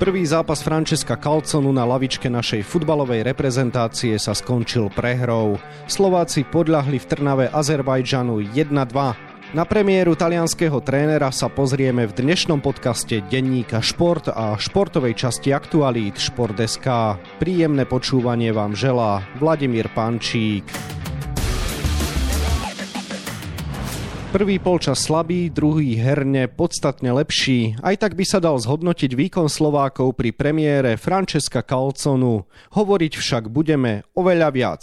Prvý zápas Francesca Calconu na lavičke našej futbalovej reprezentácie sa skončil prehrou. Slováci podľahli v Trnave Azerbajdžanu 1-2. Na premiéru talianského trénera sa pozrieme v dnešnom podcaste denníka Šport a športovej časti aktualít Šport.sk. Príjemné počúvanie vám želá Vladimír Pančík. Prvý polčas slabý, druhý herne podstatne lepší. Aj tak by sa dal zhodnotiť výkon Slovákov pri premiére Francesca Calconu. Hovoriť však budeme oveľa viac.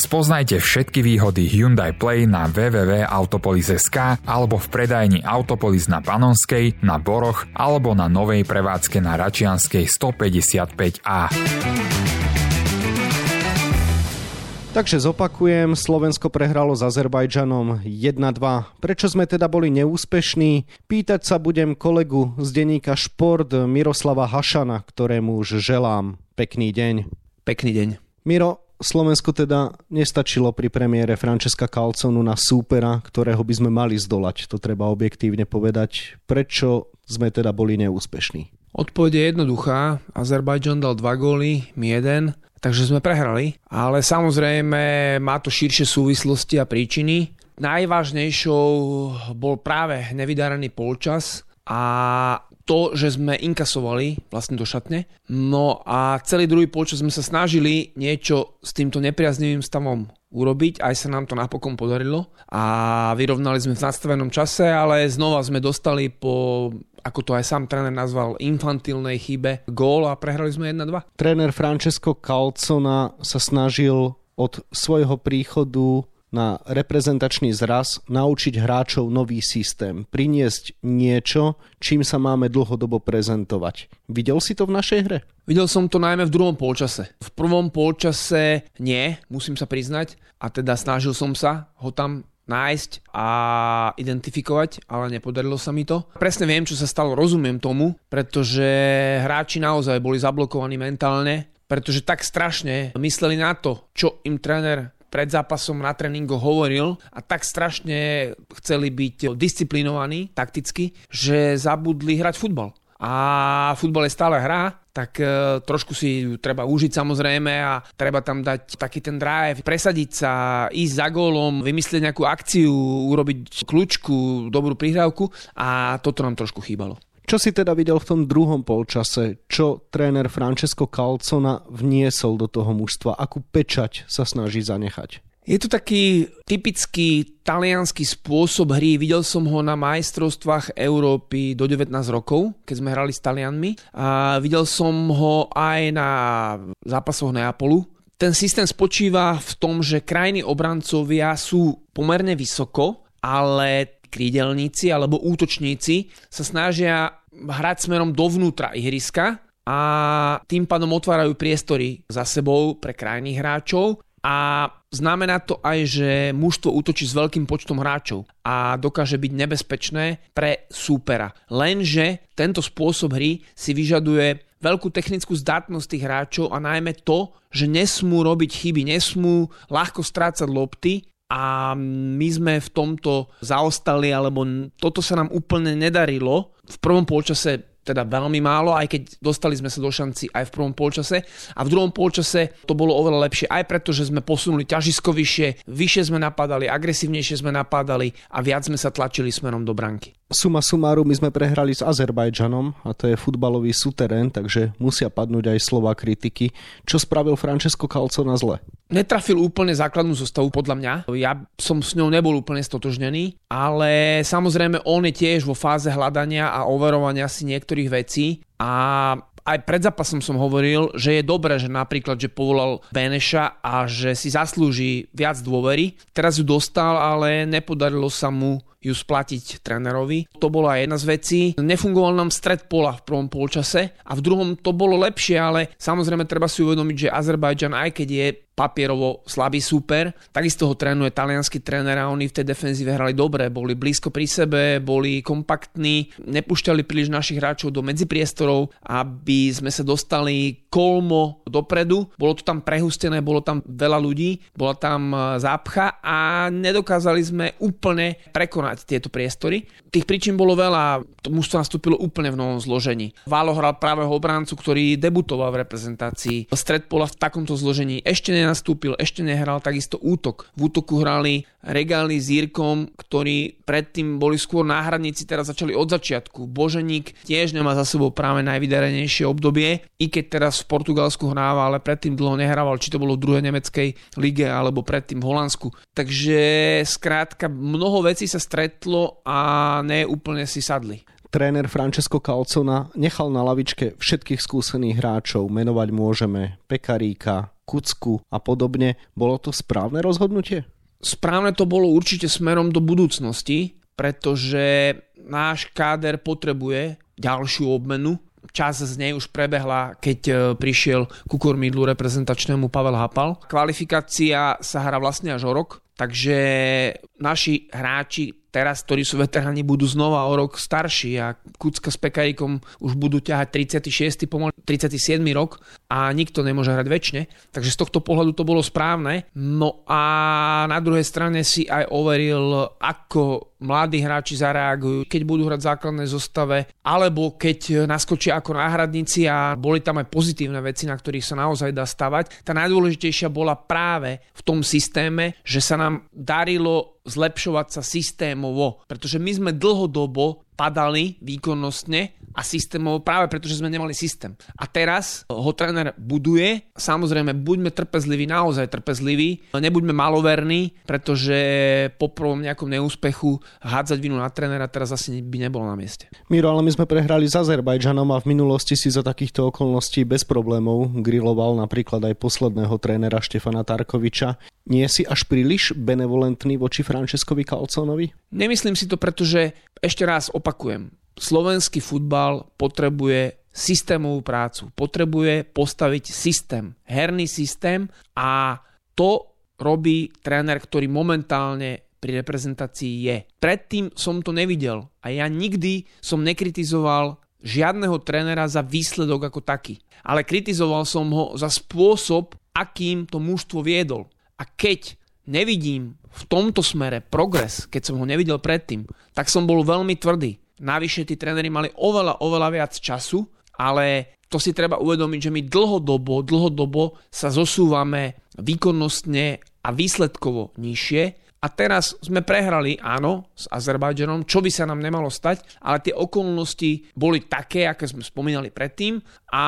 Spoznajte všetky výhody Hyundai Play na www.autopolis.sk alebo v predajni Autopolis na Panonskej, na Boroch alebo na novej prevádzke na Račianskej 155A. Takže zopakujem, Slovensko prehralo s Azerbajdžanom 1-2. Prečo sme teda boli neúspešní? Pýtať sa budem kolegu z denníka Šport Miroslava Hašana, ktorému už želám pekný deň. Pekný deň. Miro, Slovensko teda nestačilo pri premiére Francesca Calconu na súpera, ktorého by sme mali zdolať. To treba objektívne povedať. Prečo sme teda boli neúspešní? Odpoveď je jednoduchá. Azerbajdžan dal dva góly, my jeden takže sme prehrali. Ale samozrejme má to širšie súvislosti a príčiny. Najvážnejšou bol práve nevydaraný polčas a to, že sme inkasovali vlastne do šatne. No a celý druhý polčas sme sa snažili niečo s týmto nepriaznivým stavom urobiť, aj sa nám to napokon podarilo a vyrovnali sme v nastavenom čase, ale znova sme dostali po ako to aj sám tréner nazval, infantilnej chybe gól a prehrali sme 1-2. Tréner Francesco Calcona sa snažil od svojho príchodu na reprezentačný zraz naučiť hráčov nový systém, priniesť niečo, čím sa máme dlhodobo prezentovať. Videl si to v našej hre? Videl som to najmä v druhom polčase. V prvom polčase nie, musím sa priznať, a teda snažil som sa ho tam nájsť a identifikovať, ale nepodarilo sa mi to. Presne viem, čo sa stalo, rozumiem tomu, pretože hráči naozaj boli zablokovaní mentálne, pretože tak strašne mysleli na to, čo im tréner pred zápasom na tréningu hovoril a tak strašne chceli byť disciplinovaní takticky, že zabudli hrať futbal. A futbal je stále hra tak e, trošku si ju treba užiť samozrejme a treba tam dať taký ten drive, presadiť sa, ísť za gólom, vymyslieť nejakú akciu, urobiť kľúčku, dobrú prihrávku a toto nám trošku chýbalo. Čo si teda videl v tom druhom polčase? Čo tréner Francesco Calcona vniesol do toho mužstva? Akú pečať sa snaží zanechať? Je to taký typický talianský spôsob hry. Videl som ho na majstrovstvách Európy do 19 rokov, keď sme hrali s Talianmi. A videl som ho aj na zápasoch Neapolu. Ten systém spočíva v tom, že krajní obrancovia sú pomerne vysoko, ale krídelníci alebo útočníci sa snažia hrať smerom dovnútra ihriska a tým pádom otvárajú priestory za sebou pre krajných hráčov a znamená to aj, že mužstvo útočí s veľkým počtom hráčov a dokáže byť nebezpečné pre súpera. Lenže tento spôsob hry si vyžaduje veľkú technickú zdatnosť tých hráčov a najmä to, že nesmú robiť chyby, nesmú ľahko strácať lopty a my sme v tomto zaostali, alebo toto sa nám úplne nedarilo. V prvom polčase teda veľmi málo, aj keď dostali sme sa do šanci aj v prvom polčase. A v druhom polčase to bolo oveľa lepšie, aj preto, že sme posunuli ťažisko vyššie, vyššie sme napadali, agresívnejšie sme napadali a viac sme sa tlačili smerom do branky. Suma sumáru my sme prehrali s Azerbajdžanom a to je futbalový suterén, takže musia padnúť aj slova kritiky. Čo spravil Francesco Calco na zle? Netrafil úplne základnú zostavu podľa mňa. Ja som s ňou nebol úplne stotožnený, ale samozrejme on je tiež vo fáze hľadania a overovania si niektorých vecí a aj pred zápasom som hovoril, že je dobré, že napríklad, že povolal Beneša a že si zaslúži viac dôvery. Teraz ju dostal, ale nepodarilo sa mu ju splatiť trénerovi. To bola jedna z vecí. Nefungoval nám stred pola v prvom polčase a v druhom to bolo lepšie, ale samozrejme treba si uvedomiť, že Azerbajdžan, aj keď je papierovo slabý super. Takisto ho trénuje talianský tréner a oni v tej defenzíve hrali dobre, boli blízko pri sebe, boli kompaktní, nepúšťali príliš našich hráčov do medzipriestorov, aby sme sa dostali kolmo dopredu. Bolo to tam prehustené, bolo tam veľa ľudí, bola tam e, zápcha a nedokázali sme úplne prekonať tieto priestory. Tých príčin bolo veľa, to mužstvo nastúpilo úplne v novom zložení. Válo hral pravého obráncu, ktorý debutoval v reprezentácii. Stred pola v takomto zložení ešte nenastúpil, ešte nehral takisto útok. V útoku hrali Regály s Jirkom, ktorí predtým boli skôr náhradníci, teraz začali od začiatku. Boženík tiež nemá za sebou práve najvydarenejšie obdobie, i keď teraz v Portugalsku hráva, ale predtým dlho nehrával, či to bolo v druhej nemeckej lige alebo predtým v Holandsku. Takže skrátka mnoho vecí sa stretlo a ne úplne si sadli tréner Francesco Calcona nechal na lavičke všetkých skúsených hráčov, menovať môžeme Pekaríka, Kucku a podobne. Bolo to správne rozhodnutie? Správne to bolo určite smerom do budúcnosti, pretože náš káder potrebuje ďalšiu obmenu. Čas z nej už prebehla, keď e, prišiel ku kormidlu reprezentačnému Pavel Hapal. Kvalifikácia sa hrá vlastne až o rok, takže naši hráči teraz, ktorí sú veteráni, budú znova o rok starší a Kucka s Pekarikom už budú ťahať 36. pomaly 37. rok a nikto nemôže hrať väčšine. Takže z tohto pohľadu to bolo správne. No a na druhej strane si aj overil, ako mladí hráči zareagujú, keď budú hrať v základnej zostave, alebo keď naskočia ako náhradníci a boli tam aj pozitívne veci, na ktorých sa naozaj dá stavať. Tá najdôležitejšia bola práve v tom systéme, že sa nám darilo zlepšovať sa systémovo, pretože my sme dlhodobo padali výkonnostne a systémovo práve preto, že sme nemali systém. A teraz ho tréner buduje, samozrejme buďme trpezliví, naozaj trpezliví, nebuďme maloverní, pretože po prvom nejakom neúspechu hádzať vinu na trénera teraz asi by nebolo na mieste. Miro, ale my sme prehrali s Azerbajdžanom a v minulosti si za takýchto okolností bez problémov griloval napríklad aj posledného trénera Štefana Tarkoviča. Nie si až príliš benevolentný voči Franceskovi Calconovi? Nemyslím si to, pretože ešte raz opakujem, slovenský futbal potrebuje systémovú prácu, potrebuje postaviť systém, herný systém a to robí tréner, ktorý momentálne pri reprezentácii je. Predtým som to nevidel a ja nikdy som nekritizoval žiadneho trénera za výsledok ako taký. Ale kritizoval som ho za spôsob, akým to mužstvo viedol. A keď nevidím v tomto smere progres, keď som ho nevidel predtým, tak som bol veľmi tvrdý. Navyše tí tréneri mali oveľa, oveľa viac času, ale to si treba uvedomiť, že my dlhodobo, dlhodobo sa zosúvame výkonnostne a výsledkovo nižšie a teraz sme prehrali, áno, s Azerbajdžanom, čo by sa nám nemalo stať, ale tie okolnosti boli také, aké sme spomínali predtým a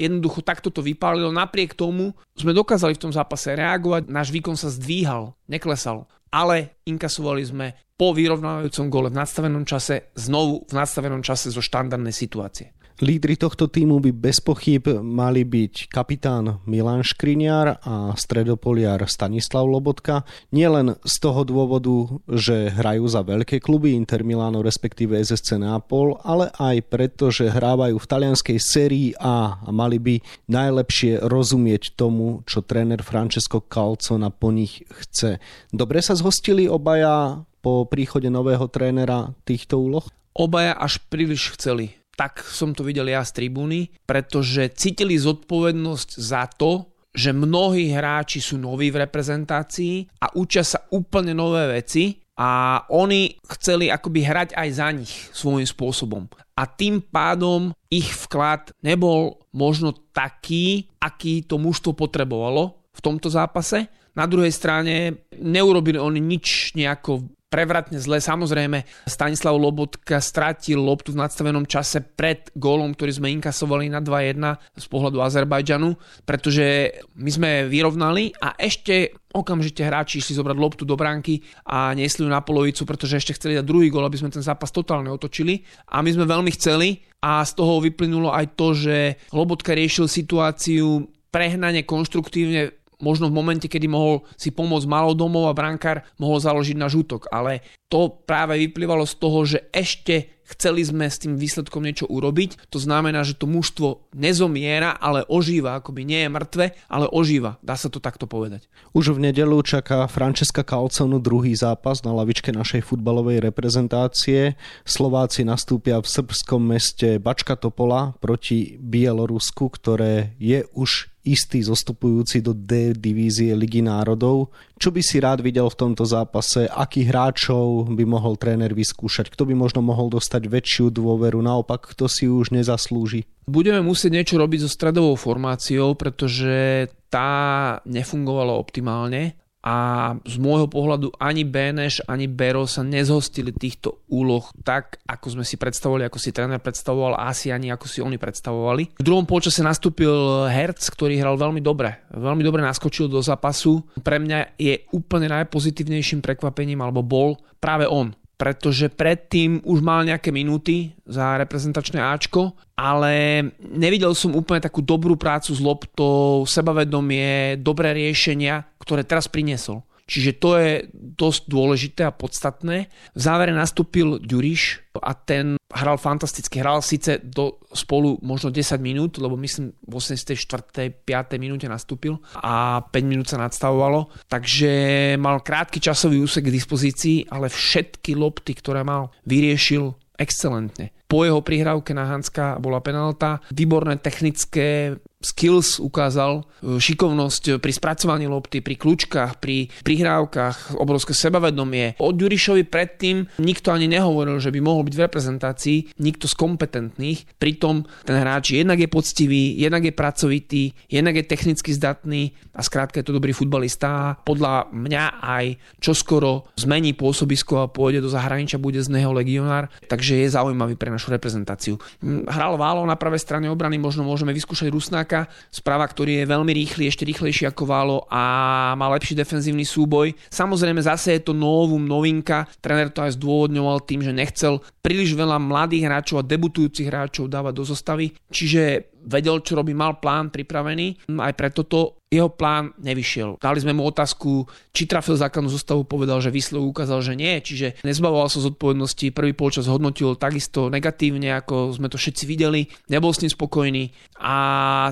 jednoducho takto to vypálilo. Napriek tomu sme dokázali v tom zápase reagovať, náš výkon sa zdvíhal, neklesal, ale inkasovali sme po vyrovnávajúcom gole v nadstavenom čase znovu v nadstavenom čase zo štandardnej situácie. Lídry tohto týmu by bez pochyb mali byť kapitán Milan Škriniar a stredopoliar Stanislav Lobotka. Nielen z toho dôvodu, že hrajú za veľké kluby Inter Milano respektíve SSC Nápol, ale aj preto, že hrávajú v talianskej sérii A a mali by najlepšie rozumieť tomu, čo tréner Francesco Calzona po nich chce. Dobre sa zhostili obaja po príchode nového trénera týchto úloh? Obaja až príliš chceli tak som to videl ja z tribúny, pretože cítili zodpovednosť za to, že mnohí hráči sú noví v reprezentácii a učia sa úplne nové veci a oni chceli akoby hrať aj za nich svojím spôsobom. A tým pádom ich vklad nebol možno taký, aký to mužstvo potrebovalo v tomto zápase. Na druhej strane neurobili oni nič nejako prevratne zle. Samozrejme, Stanislav Lobotka stratil loptu v nadstavenom čase pred gólom, ktorý sme inkasovali na 2-1 z pohľadu Azerbajdžanu, pretože my sme vyrovnali a ešte okamžite hráči išli zobrať loptu do bránky a niesli ju na polovicu, pretože ešte chceli dať druhý gól, aby sme ten zápas totálne otočili. A my sme veľmi chceli a z toho vyplynulo aj to, že Lobotka riešil situáciu prehnane konštruktívne možno v momente, kedy mohol si pomôcť malou domov a brankár mohol založiť na žútok. Ale to práve vyplývalo z toho, že ešte chceli sme s tým výsledkom niečo urobiť. To znamená, že to mužstvo nezomiera, ale ožíva, akoby nie je mŕtve, ale ožíva. Dá sa to takto povedať. Už v nedelu čaká Francesca Calconu druhý zápas na lavičke našej futbalovej reprezentácie. Slováci nastúpia v srbskom meste Bačka Topola proti Bielorusku, ktoré je už istý zostupujúci do D divízie Ligy národov. Čo by si rád videl v tomto zápase? Akých hráčov by mohol tréner vyskúšať? Kto by možno mohol dostať väčšiu dôveru? Naopak, kto si už nezaslúži? Budeme musieť niečo robiť so stredovou formáciou, pretože tá nefungovala optimálne a z môjho pohľadu ani Beneš, ani Bero sa nezhostili týchto úloh tak, ako sme si predstavovali, ako si tréner predstavoval a asi ani ako si oni predstavovali. V druhom polčase nastúpil Herc, ktorý hral veľmi dobre. Veľmi dobre naskočil do zápasu. Pre mňa je úplne najpozitívnejším prekvapením, alebo bol práve on pretože predtým už mal nejaké minúty za reprezentačné Ačko, ale nevidel som úplne takú dobrú prácu s loptou, sebavedomie, dobré riešenia, ktoré teraz priniesol. Čiže to je dosť dôležité a podstatné. V závere nastúpil Ďuriš a ten hral fantasticky. Hral síce do spolu možno 10 minút, lebo myslím v 84. 5. minúte nastúpil a 5 minút sa nadstavovalo. Takže mal krátky časový úsek k dispozícii, ale všetky lopty, ktoré mal, vyriešil excelentne. Po jeho prihrávke na Hanska bola penalta. Výborné technické skills ukázal, e, šikovnosť pri spracovaní lopty, pri kľúčkach, pri prihrávkach, obrovské sebavedomie. O Ďurišovi predtým nikto ani nehovoril, že by mohol byť v reprezentácii, nikto z kompetentných. Pritom ten hráč jednak je poctivý, jednak je pracovitý, jednak je technicky zdatný a skrátka je to dobrý futbalista. Podľa mňa aj čoskoro zmení pôsobisko a pôjde do zahraničia, bude z neho legionár, takže je zaujímavý pre našu reprezentáciu. Hm, hral Válo na pravej strane obrany, možno môžeme vyskúšať Rusnáka, Správa, Správa, ktorý je veľmi rýchly, ešte rýchlejší ako Válo a má lepší defenzívny súboj. Samozrejme zase je to novú novinka, tréner to aj zdôvodňoval tým, že nechcel príliš veľa mladých hráčov a debutujúcich hráčov dávať do zostavy, čiže vedel, čo robí, mal plán pripravený. Aj preto to jeho plán nevyšiel. Dali sme mu otázku, či trafil základnú zostavu, povedal, že výsledok ukázal, že nie, čiže nezbavoval sa zodpovednosti, prvý polčas hodnotil takisto negatívne, ako sme to všetci videli, nebol s ním spokojný a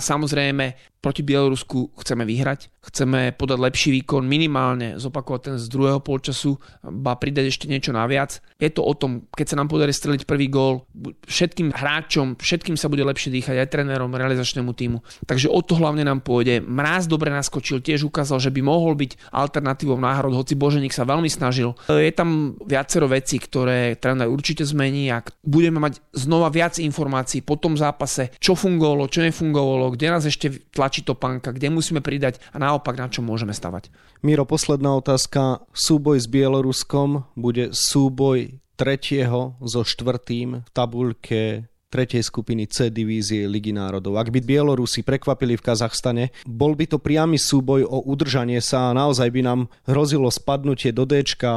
samozrejme proti Bielorusku chceme vyhrať, chceme podať lepší výkon, minimálne zopakovať ten z druhého polčasu, ba pridať ešte niečo naviac. Je to o tom, keď sa nám podarí streliť prvý gól, všetkým hráčom, všetkým sa bude lepšie dýchať, aj trénerom, realizačnému týmu. Takže o to hlavne nám pôjde. Mráz dobre naskočil, tiež ukázal, že by mohol byť alternatívou náhrod, hoci Boženík sa veľmi snažil. Je tam viacero vecí, ktoré tréner určite zmení a budeme mať znova viac informácií po tom zápase, čo fungovalo, čo nefungovalo, kde nás ešte tlačí tlačí topánka, kde musíme pridať a naopak na čo môžeme stavať. Miro, posledná otázka. Súboj s Bieloruskom bude súboj tretieho so štvrtým v tabuľke tretej skupiny C divízie Ligy národov. Ak by Bielorusi prekvapili v Kazachstane, bol by to priamy súboj o udržanie sa a naozaj by nám hrozilo spadnutie do D a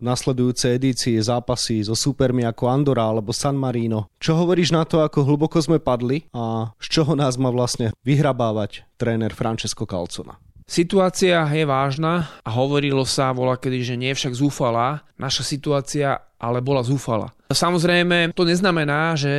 nasledujúce edície zápasy so súpermi ako Andora alebo San Marino. Čo hovoríš na to, ako hlboko sme padli a z čoho nás má vlastne vyhrabávať tréner Francesco Calcona? Situácia je vážna a hovorilo sa vola kedy, že nie však zúfala. Naša situácia ale bola zúfala. Samozrejme, to neznamená, že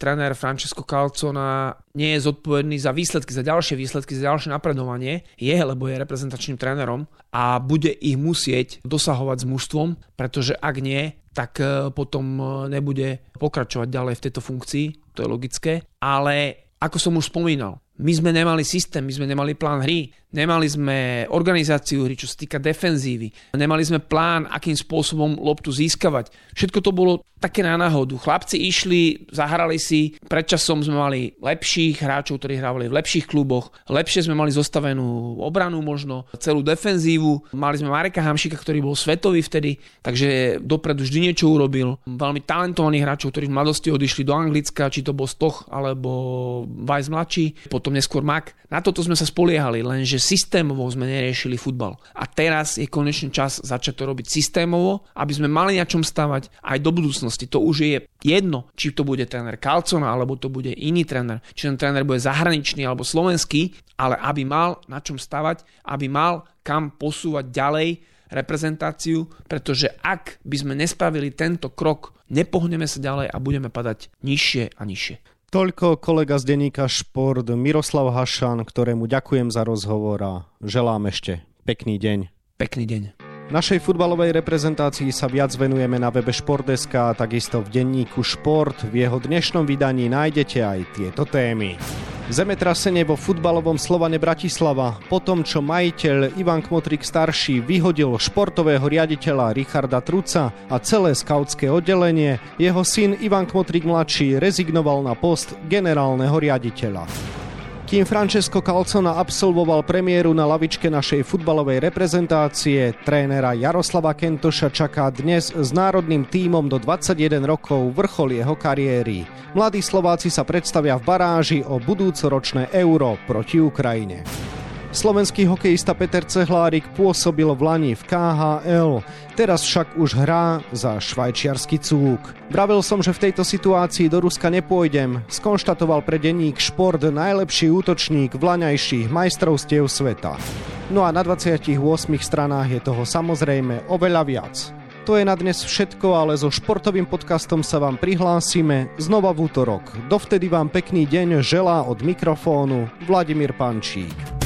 tréner Francesco Calcona nie je zodpovedný za výsledky, za ďalšie výsledky, za ďalšie napredovanie. Je, lebo je reprezentačným trénerom a bude ich musieť dosahovať s mužstvom, pretože ak nie, tak e, potom e, nebude pokračovať ďalej v tejto funkcii, to je logické. Ale ako som už spomínal, my sme nemali systém, my sme nemali plán hry, nemali sme organizáciu hry, čo sa týka defenzívy, nemali sme plán, akým spôsobom loptu získavať. Všetko to bolo také na náhodu. Chlapci išli, zahrali si, predčasom sme mali lepších hráčov, ktorí hrávali v lepších kluboch, lepšie sme mali zostavenú obranu možno, celú defenzívu, mali sme Mareka Hamšika, ktorý bol svetový vtedy, takže dopredu vždy niečo urobil. Veľmi talentovaných hráčov, ktorí v mladosti odišli do Anglicka, či to bol Stoch alebo Weiss mladší, potom neskôr Mak. Na toto sme sa spoliehali, lenže systémovo sme neriešili futbal. A teraz je konečný čas začať to robiť systémovo, aby sme mali na čom stavať aj do budúcnosti. To už je jedno, či to bude tréner Kalcona, alebo to bude iný tréner, či ten tréner bude zahraničný alebo slovenský, ale aby mal na čom stavať, aby mal kam posúvať ďalej reprezentáciu, pretože ak by sme nespravili tento krok, nepohneme sa ďalej a budeme padať nižšie a nižšie. Toľko kolega z denníka Šport Miroslav Hašan, ktorému ďakujem za rozhovor a želám ešte pekný deň. Pekný deň. Našej futbalovej reprezentácii sa viac venujeme na webe Športeska a takisto v denníku Šport. V jeho dnešnom vydaní nájdete aj tieto témy. Zemetrasenie vo futbalovom Slovane Bratislava. Po tom, čo majiteľ Ivan Kmotrik starší vyhodil športového riaditeľa Richarda Truca a celé skautské oddelenie, jeho syn Ivan Kmotrik mladší rezignoval na post generálneho riaditeľa. Kým Francesco Calcona absolvoval premiéru na lavičke našej futbalovej reprezentácie, trénera Jaroslava Kentoša čaká dnes s národným tímom do 21 rokov vrchol jeho kariéry. Mladí Slováci sa predstavia v baráži o budúcoročné euro proti Ukrajine. Slovenský hokejista Peter Cehlárik pôsobil v Lani v KHL, teraz však už hrá za švajčiarsky cúk. Bravil som, že v tejto situácii do Ruska nepôjdem, skonštatoval pre denník Šport najlepší útočník vlaňajších majstrovstiev sveta. No a na 28 stranách je toho samozrejme oveľa viac. To je na dnes všetko, ale so športovým podcastom sa vám prihlásime znova v útorok. Dovtedy vám pekný deň želá od mikrofónu Vladimír Pančík.